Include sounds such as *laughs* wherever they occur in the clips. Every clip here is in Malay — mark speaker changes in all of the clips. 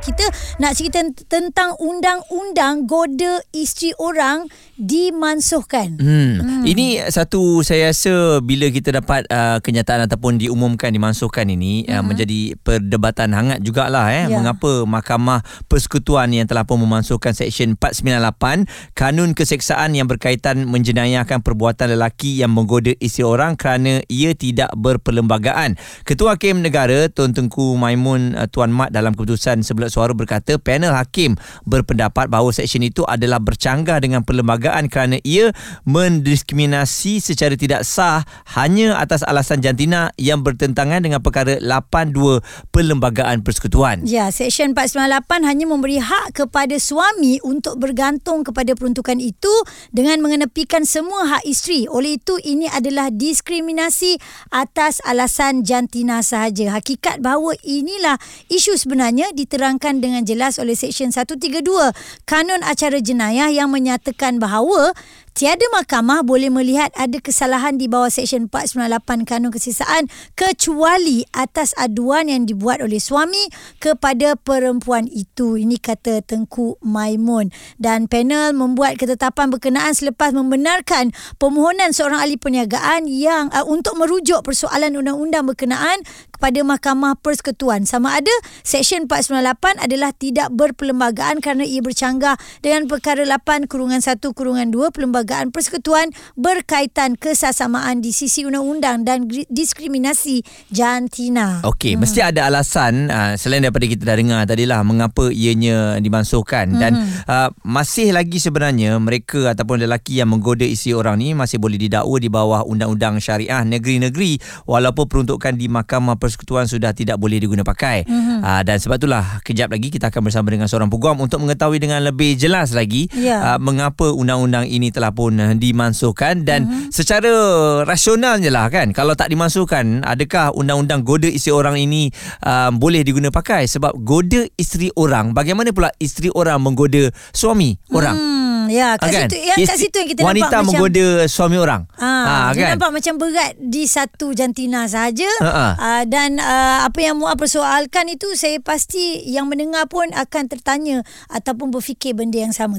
Speaker 1: Kita nak cerita tentang undang-undang goda isteri orang dimansuhkan.
Speaker 2: Hmm. hmm. Ini satu saya rasa bila kita dapat uh, kenyataan ataupun diumumkan dimansuhkan ini uh, hmm. uh, menjadi perdebatan hangat jugalah eh ya. mengapa Mahkamah Persekutuan yang telah pun memansuhkan Seksyen 498 Kanun Keseksaan yang berkaitan menjenayahkan perbuatan lelaki yang menggoda isteri orang kerana ia tidak ber perlembagaan. Ketua Hakim Negara Tun Tengku Maimun uh, Tuan Mat dalam keputusan suara berkata panel hakim berpendapat bahawa seksyen itu adalah bercanggah dengan perlembagaan kerana ia mendiskriminasi secara tidak sah hanya atas alasan jantina yang bertentangan dengan perkara 82 Perlembagaan Persekutuan.
Speaker 1: Ya, Seksyen 498 hanya memberi hak kepada suami untuk bergantung kepada peruntukan itu dengan mengenepikan semua hak isteri. Oleh itu, ini adalah diskriminasi atas alasan jantina sahaja. Hakikat bahawa inilah isu sebenarnya diterangkan dengan jelas oleh Seksyen 132 Kanun Acara Jenayah yang menyatakan bahawa Tiada mahkamah boleh melihat ada kesalahan di bawah Seksyen 498 Kanun Kesisaan kecuali atas aduan yang dibuat oleh suami kepada perempuan itu. Ini kata Tengku Maimun. Dan panel membuat ketetapan berkenaan selepas membenarkan permohonan seorang ahli perniagaan yang uh, untuk merujuk persoalan undang-undang berkenaan kepada Mahkamah Persekutuan. Sama ada Seksyen 498 adalah tidak berperlembagaan kerana ia bercanggah dengan perkara 8 kurungan 1 kurungan 2 perlembagaan Perlembagaan Persekutuan berkaitan kesasamaan di sisi undang-undang dan diskriminasi jantina.
Speaker 2: Okey, hmm. mesti ada alasan uh, selain daripada kita dah dengar tadilah mengapa ianya dimansuhkan hmm. dan uh, masih lagi sebenarnya mereka ataupun lelaki yang menggoda isi orang ni masih boleh didakwa di bawah undang-undang syariah negeri-negeri walaupun peruntukan di Mahkamah Persekutuan sudah tidak boleh diguna pakai. Hmm. Uh, dan sebab itulah kejap lagi kita akan bersama dengan seorang peguam untuk mengetahui dengan lebih jelas lagi yeah. uh, mengapa undang-undang ini telah pun eh, dimansuhkan dan uh-huh. secara rasionalnya lah kan kalau tak dimansuhkan adakah undang-undang goda isteri orang ini uh, boleh diguna pakai sebab goda isteri orang bagaimana pula isteri orang menggoda suami orang
Speaker 1: hmm. Ya, kat kan? situ yang kat situ yang kita
Speaker 2: wanita
Speaker 1: nampak
Speaker 2: menggoda macam, suami orang.
Speaker 1: Ha, ha kan? nampak macam berat di satu jantina saja. Uh-uh. Uh, dan uh, apa yang Muaz persoalkan itu saya pasti yang mendengar pun akan tertanya ataupun berfikir benda yang sama.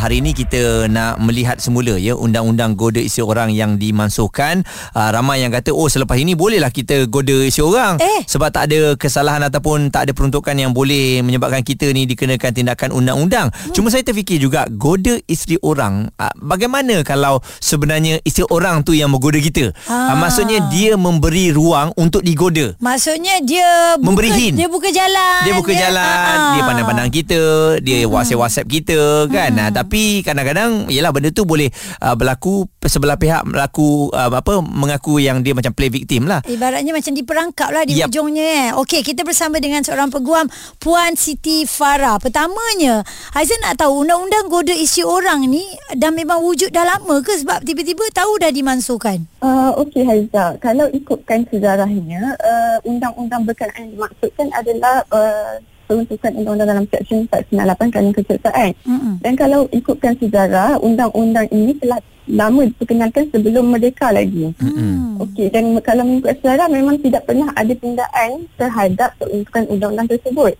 Speaker 2: hari ini kita nak melihat semula ya undang-undang goda isi orang yang dimansuhkan. Uh, ramai yang kata oh selepas ini bolehlah kita goda isi orang. Eh. sebab tak ada kesalahan ataupun tak ada peruntukan yang boleh menyebabkan kita ni dikenakan tindakan undang-undang. Hmm. cuma saya terfikir juga goda isteri orang uh, bagaimana kalau sebenarnya isteri orang tu yang menggoda kita? Uh, maksudnya dia memberi ruang untuk digoda.
Speaker 1: Maksudnya dia
Speaker 2: memberi buka,
Speaker 1: dia buka jalan
Speaker 2: dia buka jalan dia, dia pandang-pandang kita dia hmm. whatsapp-whatsapp kita kan? Hmm. tapi tapi kadang-kadang yalah benda tu boleh uh, berlaku sebelah pihak melaku uh, apa mengaku yang dia macam play victim lah.
Speaker 1: Ibaratnya macam diperangkap lah di yep. ujungnya eh. Okey kita bersama dengan seorang peguam Puan Siti Farah. Pertamanya Haizan nak tahu undang-undang goda isi orang ni dah memang wujud dah lama ke? Sebab tiba-tiba tahu dah dimansuhkan
Speaker 3: uh, Okey Haizan kalau ikutkan sejarahnya uh, undang-undang berkenaan dimaksudkan adalah uh, peruntukan undang-undang dalam Seksyen 498 Kanun Kejaksaan. Mm-hmm. Dan kalau ikutkan sejarah, undang-undang ini telah lama diperkenalkan sebelum merdeka lagi. Mm-hmm. Okey, dan kalau mengikut sejarah memang tidak pernah ada tindakan terhadap peruntukan undang-undang tersebut.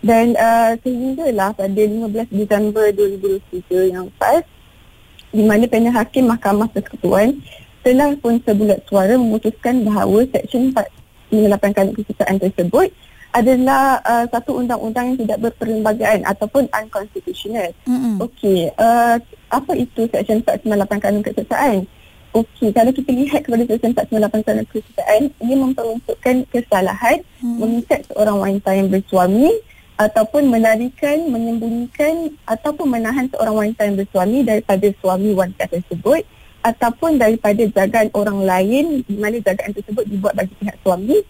Speaker 3: Dan uh, sehinggalah pada 15 Disember 2023 yang lepas, di mana panel hakim Mahkamah Persekutuan telah pun sebulat suara memutuskan bahawa Seksyen 498 Kanun Kejaksaan tersebut adalah uh, satu undang-undang yang tidak berperlembagaan ataupun unconstitutional. Mm-hmm. Okey, uh, apa itu Seksyen 498 Kanun Keseksaan? Okey, kalau kita lihat kepada Seksyen 498 Kanun Keseksaan, ia memperuntukkan kesalahan mm. mengikat seorang wanita yang bersuami ataupun melarikan, menyembunyikan ataupun menahan seorang wanita yang bersuami daripada suami wanita tersebut ataupun daripada jagaan orang lain di mana jagaan tersebut dibuat bagi pihak suami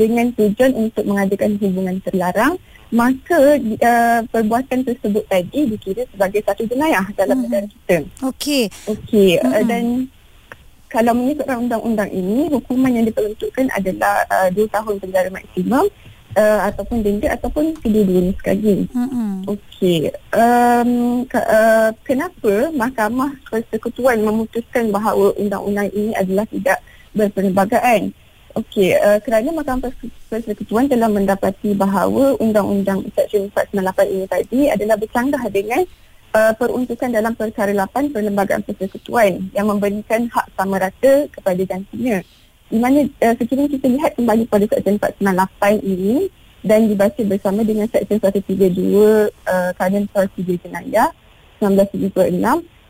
Speaker 3: dengan tujuan untuk mengadakan hubungan terlarang maka uh, perbuatan tersebut tadi dikira sebagai satu jenayah dalam mm-hmm. negara kita.
Speaker 1: Okey.
Speaker 3: Okey mm-hmm. uh, dan kalau mengikut undang-undang ini hukuman yang diperuntukkan adalah uh, 2 tahun penjara maksimum uh, ataupun denda ataupun kedua-duanya sekali. Mm-hmm. Okey. Um, ke, uh, kenapa Mahkamah Persekutuan memutuskan bahawa undang-undang ini adalah tidak berperlembagaan? Okey, uh, kerana Mahkamah Persekutuan telah mendapati bahawa Undang-Undang Seksyen 498 ini tadi adalah bercanggah dengan uh, peruntukan dalam perkara 8 Perlembagaan Persekutuan yang memberikan hak sama rata kepada jantinya. Di mana uh, sekiranya kita lihat kembali pada Seksyen 498 ini dan dibaca bersama dengan Seksyen 132 uh, Kanan Prosedur Jenayah 1976,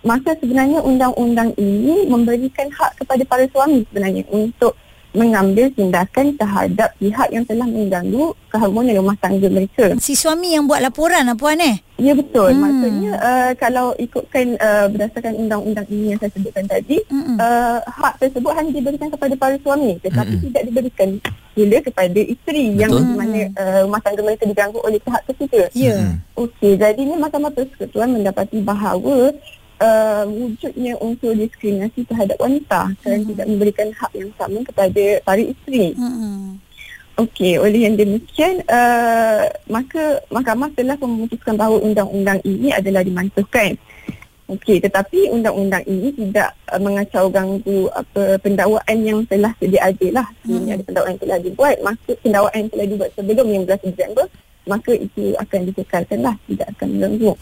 Speaker 3: maka sebenarnya undang-undang ini memberikan hak kepada para suami sebenarnya untuk mengambil tindakan terhadap pihak yang telah mengganggu keharmonian rumah tangga mereka.
Speaker 1: Si suami yang buat laporan apa puan eh?
Speaker 3: Ya betul. Hmm. Maksudnya uh, kalau ikutkan uh, berdasarkan undang-undang ini yang saya sebutkan tadi, hmm. uh, hak tersebut hanya diberikan kepada para suami tetapi hmm. tidak diberikan pula kepada isteri betul. yang mana uh, rumah tangga mereka diganggu oleh pihak ketiga.
Speaker 1: Ya. Yeah.
Speaker 3: Okey, jadi ini Mahkamah Persekutuan mendapati bahawa uh, wujudnya unsur diskriminasi terhadap wanita kerana hmm. tidak memberikan hak yang sama kepada para isteri. Hmm. Okey, oleh yang demikian, uh, maka mahkamah telah memutuskan bahawa undang-undang ini adalah dimansuhkan. Okey, tetapi undang-undang ini tidak uh, mengacau ganggu apa pendakwaan yang telah sedia ada lah. Hmm. Ini ada pendakwaan yang telah dibuat. Maka pendakwaan yang telah dibuat sebelum 15 Disember, maka itu akan dikekalkan lah. Tidak akan mengganggu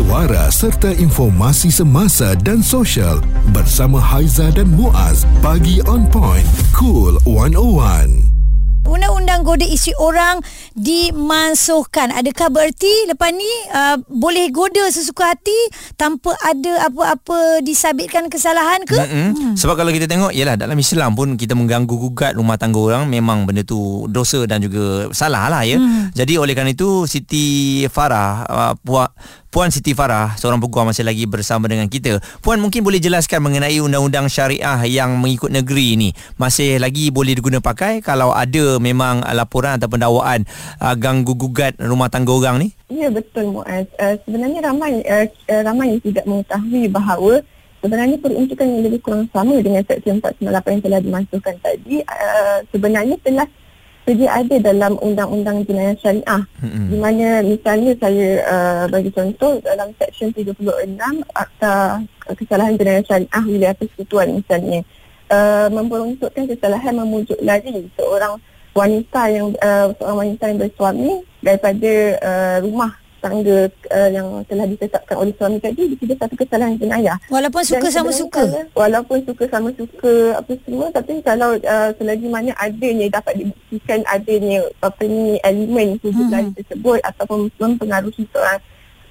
Speaker 4: suara serta informasi semasa dan sosial bersama Haiza dan Muaz. Bagi on point cool 101
Speaker 1: Undang-undang goda isi orang dimansuhkan. Adakah bererti lepas ni uh, boleh goda sesuka hati tanpa ada apa-apa disabitkan kesalahan ke?
Speaker 2: Hmm. Sebab kalau kita tengok, yalah dalam Islam pun kita mengganggu gugat rumah tangga orang memang benda tu dosa dan juga salah lah ya. Hmm. Jadi oleh kerana itu Siti Farah, uh, puak Puan Siti Farah, seorang peguam masih lagi bersama dengan kita. Puan mungkin boleh jelaskan mengenai undang-undang syariah yang mengikut negeri ini. Masih lagi boleh diguna pakai kalau ada memang laporan atau pendakwaan uh, ganggu gugat rumah tangga orang ni?
Speaker 3: Ya betul Muaz. Uh, sebenarnya ramai uh, uh, ramai yang tidak mengetahui bahawa sebenarnya peruntukan yang lebih kurang sama dengan Seksyen 498 yang telah dimasukkan tadi uh, sebenarnya telah sedia ada dalam undang-undang jenayah syariah mm-hmm. di mana misalnya saya uh, bagi contoh dalam seksyen 36 akta kesalahan jenayah syariah wilayah persekutuan misalnya uh, memperuntukkan kesalahan memujuk lari seorang wanita yang uh, seorang wanita yang bersuami daripada uh, rumah tangga uh, yang telah ditetapkan oleh suami tadi dikira satu kesalahan jenayah.
Speaker 1: Walaupun suka Dan sama suka.
Speaker 3: Walaupun suka sama suka apa semua tapi kalau uh, selagi mana adanya dapat dibuktikan adanya apa ni elemen wujud hmm. lain tersebut ataupun mempengaruhi seorang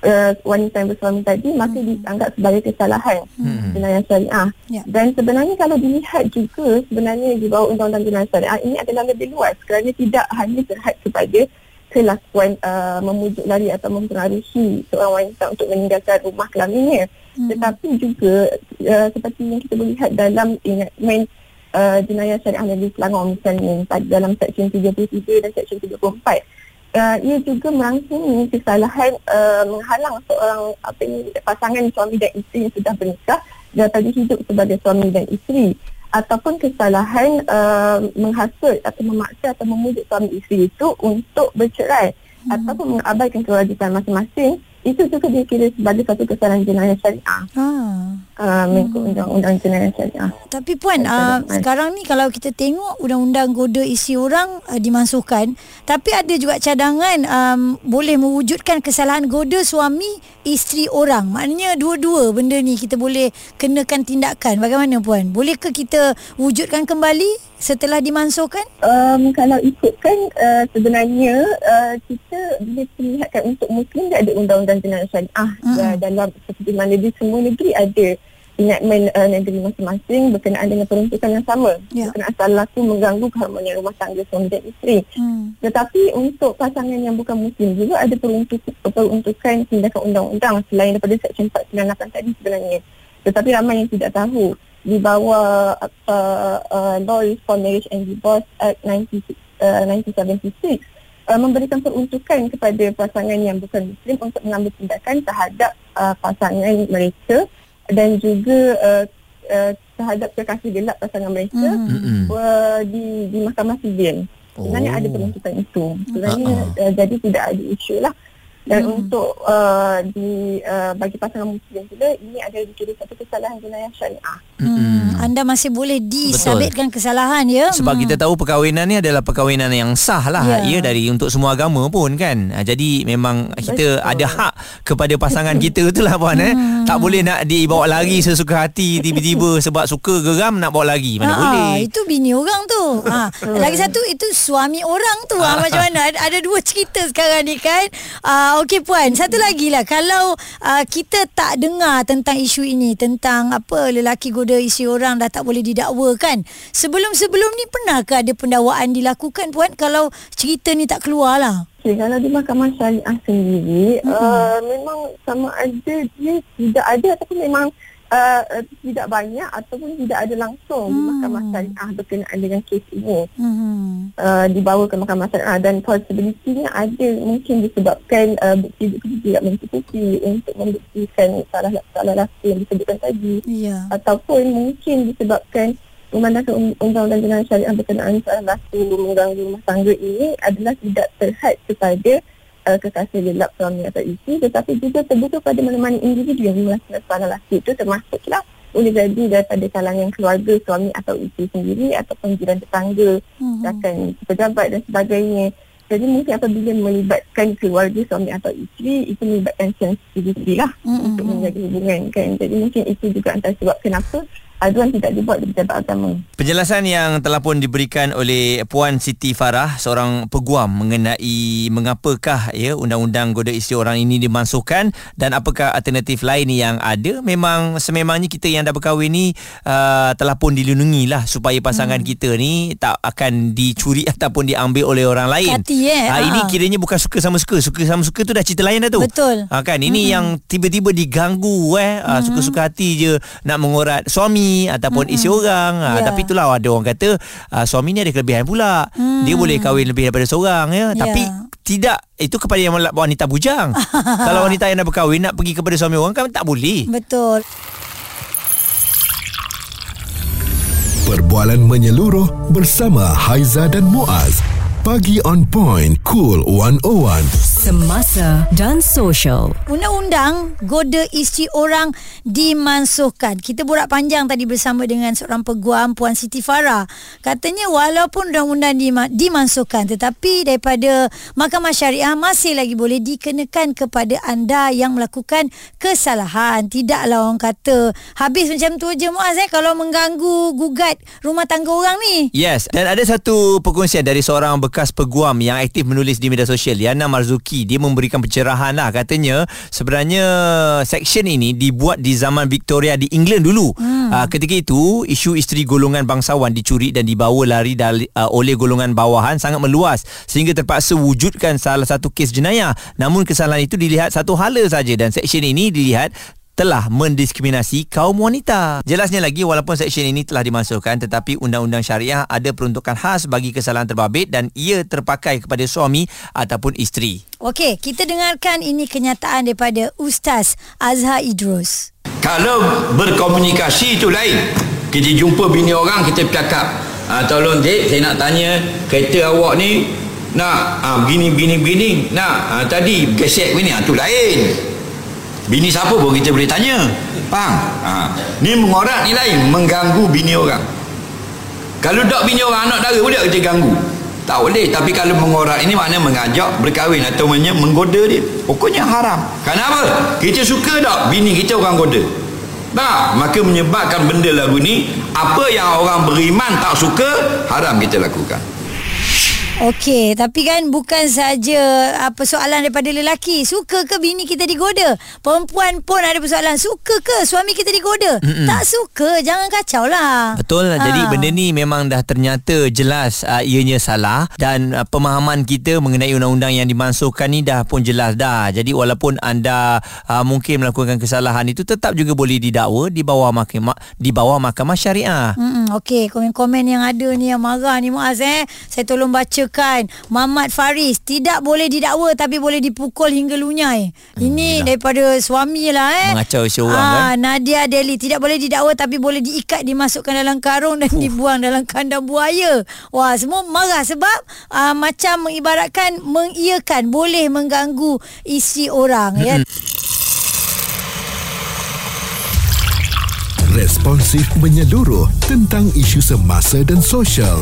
Speaker 3: uh, wanita yang bersuami tadi maka hmm. dianggap sebagai kesalahan hmm. jenayah syariah. Ya. Dan sebenarnya kalau dilihat juga sebenarnya di bawah undang-undang jenayah syariah ini adalah lebih luas kerana tidak hanya terhad kepada kelakuan uh, memujuk lari atau mempengaruhi seorang wanita untuk meninggalkan rumah kelaminnya hmm. tetapi juga uh, seperti yang kita boleh lihat dalam enactment uh, jenayah syariah Negeri Selangor misalnya dalam Seksyen 33 dan Seksyen 34 uh, ia juga merangkumi kesalahan uh, menghalang seorang apa ini, pasangan suami dan isteri yang sudah bernikah daripada hidup sebagai suami dan isteri ataupun kesalahan uh, menghasut atau memaksa atau memujuk suami isteri itu untuk bercerai hmm. ataupun mengabaikan kewajipan masing-masing itu juga dikira sebagai satu kesalahan jenayah syariah. Ha. Uh, mengikut undang-undang jenayah syariah.
Speaker 1: Tapi puan, uh, sekarang ni kalau kita tengok undang-undang goda isi orang uh, dimasukkan, tapi ada juga cadangan um, boleh mewujudkan kesalahan goda suami isteri orang. Maknanya dua-dua benda ni kita boleh kenakan tindakan. Bagaimana puan? Bolehkah kita wujudkan kembali setelah dimansuhkan?
Speaker 3: Um, kalau ikutkan uh, sebenarnya uh, kita boleh melihatkan untuk Muslim dia ada undang-undang jenayah syariah hmm. uh, dalam seperti mana di semua negeri ada enactment uh, negeri masing-masing berkenaan dengan peruntukan yang sama. Yeah. Berkenaan salah tu mengganggu keharmonian rumah tangga suami dan isteri. Hmm. Tetapi untuk pasangan yang bukan Muslim juga ada peruntuk, peruntukan tindakan undang-undang selain daripada Seksyen 498 tadi sebenarnya. Tetapi ramai yang tidak tahu di bawah uh, uh, Law Reform Marriage and Divorce Act 19, uh, 1976 uh, memberikan peruntukan kepada pasangan yang bukan Muslim untuk mengambil tindakan terhadap uh, pasangan mereka dan juga uh, uh, terhadap kekasih gelap pasangan mereka
Speaker 1: Hmm.
Speaker 3: uh, di di mahkamah sivil. Sebenarnya
Speaker 2: Oh.
Speaker 3: ada peruntukan itu. Sebenarnya
Speaker 2: Uh-uh.
Speaker 3: uh, jadi tidak ada isu lah. Dan untuk uh, di uh, bagi pasangan muslim pula ini ada dikira satu kesalahan jenayah syariah.
Speaker 1: Hmm. Anda masih boleh disabitkan kesalahan ya.
Speaker 2: Sebab
Speaker 1: Hmm.
Speaker 2: kita tahu perkahwinan ni adalah perkahwinan yang sah lah.
Speaker 1: Ya.
Speaker 2: Ia dari untuk semua agama pun kan. Ha, Jadi memang kita
Speaker 3: Betul.
Speaker 2: ada hak kepada pasangan kita tu lah puan eh.
Speaker 1: Hmm.
Speaker 2: Tak boleh nak dibawa lari sesuka hati tiba-tiba *laughs* sebab suka geram nak bawa lari. Mana
Speaker 1: Ah,
Speaker 2: boleh.
Speaker 1: Itu bini orang tu. Ha, lagi satu itu suami orang tu. Ha, macam mana? Ada, ada dua cerita sekarang ni kan. Ah, Okey puan, satu lagi lah. Kalau ah, kita tak dengar tentang isu ini, tentang apa lelaki goda isteri orang dah tak boleh didakwa kan. Sebelum-sebelum ni pernahkah ada pendakwaan dilakukan puan kalau cerita ni tak keluar lah?
Speaker 3: Okay, kalau di mahkamah syariah sendiri hmm. uh, memang sama ada dia tidak ada ataupun memang uh, uh, tidak banyak ataupun tidak ada langsung di
Speaker 1: Hmm.
Speaker 3: mahkamah syariah berkenaan dengan kes ini
Speaker 1: Hmm.
Speaker 3: uh, dibawa ke mahkamah syariah dan possibility-nya ada mungkin disebabkan uh, bukti-bukti tidak mencukupi untuk membuktikan salah salah laki yang disebutkan tadi
Speaker 1: Ya.
Speaker 3: ataupun mungkin disebabkan memandangkan un- undang-undang jenayah syariah berkenaan salah satu mengganggu rumah tangga ini adalah tidak terhad kepada uh, kekasih gelap suami atau isteri tetapi juga terbuka pada mana-mana individu yang melakukan salah laki itu termasuklah boleh jadi daripada kalangan keluarga suami atau isteri sendiri ataupun jiran tetangga
Speaker 1: Hmm.
Speaker 3: rakan pejabat dan sebagainya jadi mungkin apabila melibatkan keluarga suami atau isteri itu melibatkan sensitiviti lah
Speaker 1: Mm-mm.
Speaker 3: untuk menjaga hubungan kan jadi mungkin itu juga antara sebab kenapa aduan tidak dibuat di pejabat agama
Speaker 2: Penjelasan yang telah pun diberikan oleh Puan Siti Farah seorang peguam mengenai mengapakah ya undang-undang goda isteri orang ini dimasukkan dan apakah alternatif lain yang ada memang sememangnya kita yang dah berkahwin ni uh, telah pun dilindungi lah supaya pasangan hmm. kita ni tak akan dicuri *laughs* ataupun diambil oleh orang lain.
Speaker 1: Hati, eh?
Speaker 2: Ah,
Speaker 1: Ha.
Speaker 2: ini kiranya bukan suka sama suka. Suka sama suka tu dah cerita lain dah tu.
Speaker 1: Betul.
Speaker 2: Ha, kan ini hmm. yang tiba-tiba diganggu eh hmm. suka-suka hati je nak mengorat suami ataupun hmm. isi orang ha,
Speaker 1: Ya.
Speaker 2: tapi itulah ada orang kata uh, suami ni ada kelebihan pula hmm. dia boleh kahwin lebih daripada seorang ya
Speaker 1: Ya.
Speaker 2: tapi tidak itu kepada yang wanita bujang *laughs* kalau wanita yang dah berkahwin nak pergi kepada suami orang kan tak boleh
Speaker 1: Betul.
Speaker 4: Perbualan menyeluruh bersama Haiza dan Muaz. Pagi on point, cool 101.
Speaker 5: Semasa dan social.
Speaker 1: Undang-undang goda isteri orang dimansuhkan. Kita borak panjang tadi bersama dengan seorang peguam Puan Siti Farah. Katanya walaupun undang-undang dima- dimansuhkan tetapi daripada Mahkamah Syariah masih lagi boleh dikenakan kepada anda yang melakukan kesalahan. Tidaklah orang kata habis macam tu je Muaz eh kalau mengganggu gugat rumah tangga orang ni.
Speaker 2: Yes Dan ada satu perkongsian Dari seorang bekas peguam Yang aktif menulis di media sosial Yana Marzuki Dia memberikan pencerahan lah. Katanya Sebenarnya Section ini Dibuat di zaman Victoria Di England dulu. Hmm. uh, Ketika itu Isu isteri golongan bangsawan Dicuri dan dibawa lari dali, uh, Oleh golongan bawahan Sangat meluas Sehingga terpaksa wujudkan Salah satu kes jenayah. Namun kesalahan itu Dilihat satu hala saja Dan section ini dilihat telah mendiskriminasi kaum wanita. Jelasnya lagi walaupun seksyen ini telah dimasukkan tetapi undang-undang syariah ada peruntukan khas bagi kesalahan terbabit dan ia terpakai kepada suami ataupun isteri.
Speaker 1: Okey, kita dengarkan ini kenyataan daripada Ustaz Azhar Idrus.
Speaker 6: Kalau berkomunikasi itu lain. Kita jumpa bini orang kita bercakap. Ha, tolong dek saya nak tanya kereta awak ni nak ha, begini begini begini nak ha, tadi gesek begini ha, tu lain. Bini siapa pun kita boleh tanya. Faham? Ha, ni mengorat ni lain mengganggu bini orang. Kalau dok bini orang anak dara boleh tak kita ganggu? Tak boleh Tapi kalau mengorat ini maknanya mengajak berkahwin Atau maknanya menggoda dia Pokoknya haram Kenapa? Kita suka tak bini kita orang goda Tak Maka menyebabkan benda lagu ni Apa yang orang beriman tak suka Haram kita lakukan
Speaker 1: Okey, tapi kan bukan saja uh, persoalan daripada lelaki. Suka ke bini kita digoda? Perempuan pun ada persoalan. Suka ke suami kita digoda? Mm-mm. Tak suka, jangan kacau lah.
Speaker 2: Betul.
Speaker 1: Ha.
Speaker 2: Jadi benda ni memang dah ternyata jelas uh, ianya salah dan uh, pemahaman kita mengenai undang-undang yang dimasukkan ni dah pun jelas dah. Jadi walaupun anda uh, mungkin melakukan kesalahan itu tetap juga boleh didakwa di bawah mahkamah di bawah mahkamah syariah.
Speaker 1: Okey, komen-komen yang ada ni yang marah ni Muaz eh. Saya tolong bacakan kan Mamat Faris tidak boleh didakwa tapi boleh dipukul hingga lunyai. Ini hmm, daripada suami lah eh.
Speaker 2: Mengacau isi orang
Speaker 1: Ah,
Speaker 2: kan.
Speaker 1: Nadia Deli tidak boleh didakwa tapi boleh diikat dimasukkan dalam karung dan dibuang dalam kandang buaya. Wah, semua marah sebab uh, macam mengibaratkan mengiyakan boleh mengganggu isi orang ya.
Speaker 4: Responsif menyeluruh tentang isu semasa dan sosial.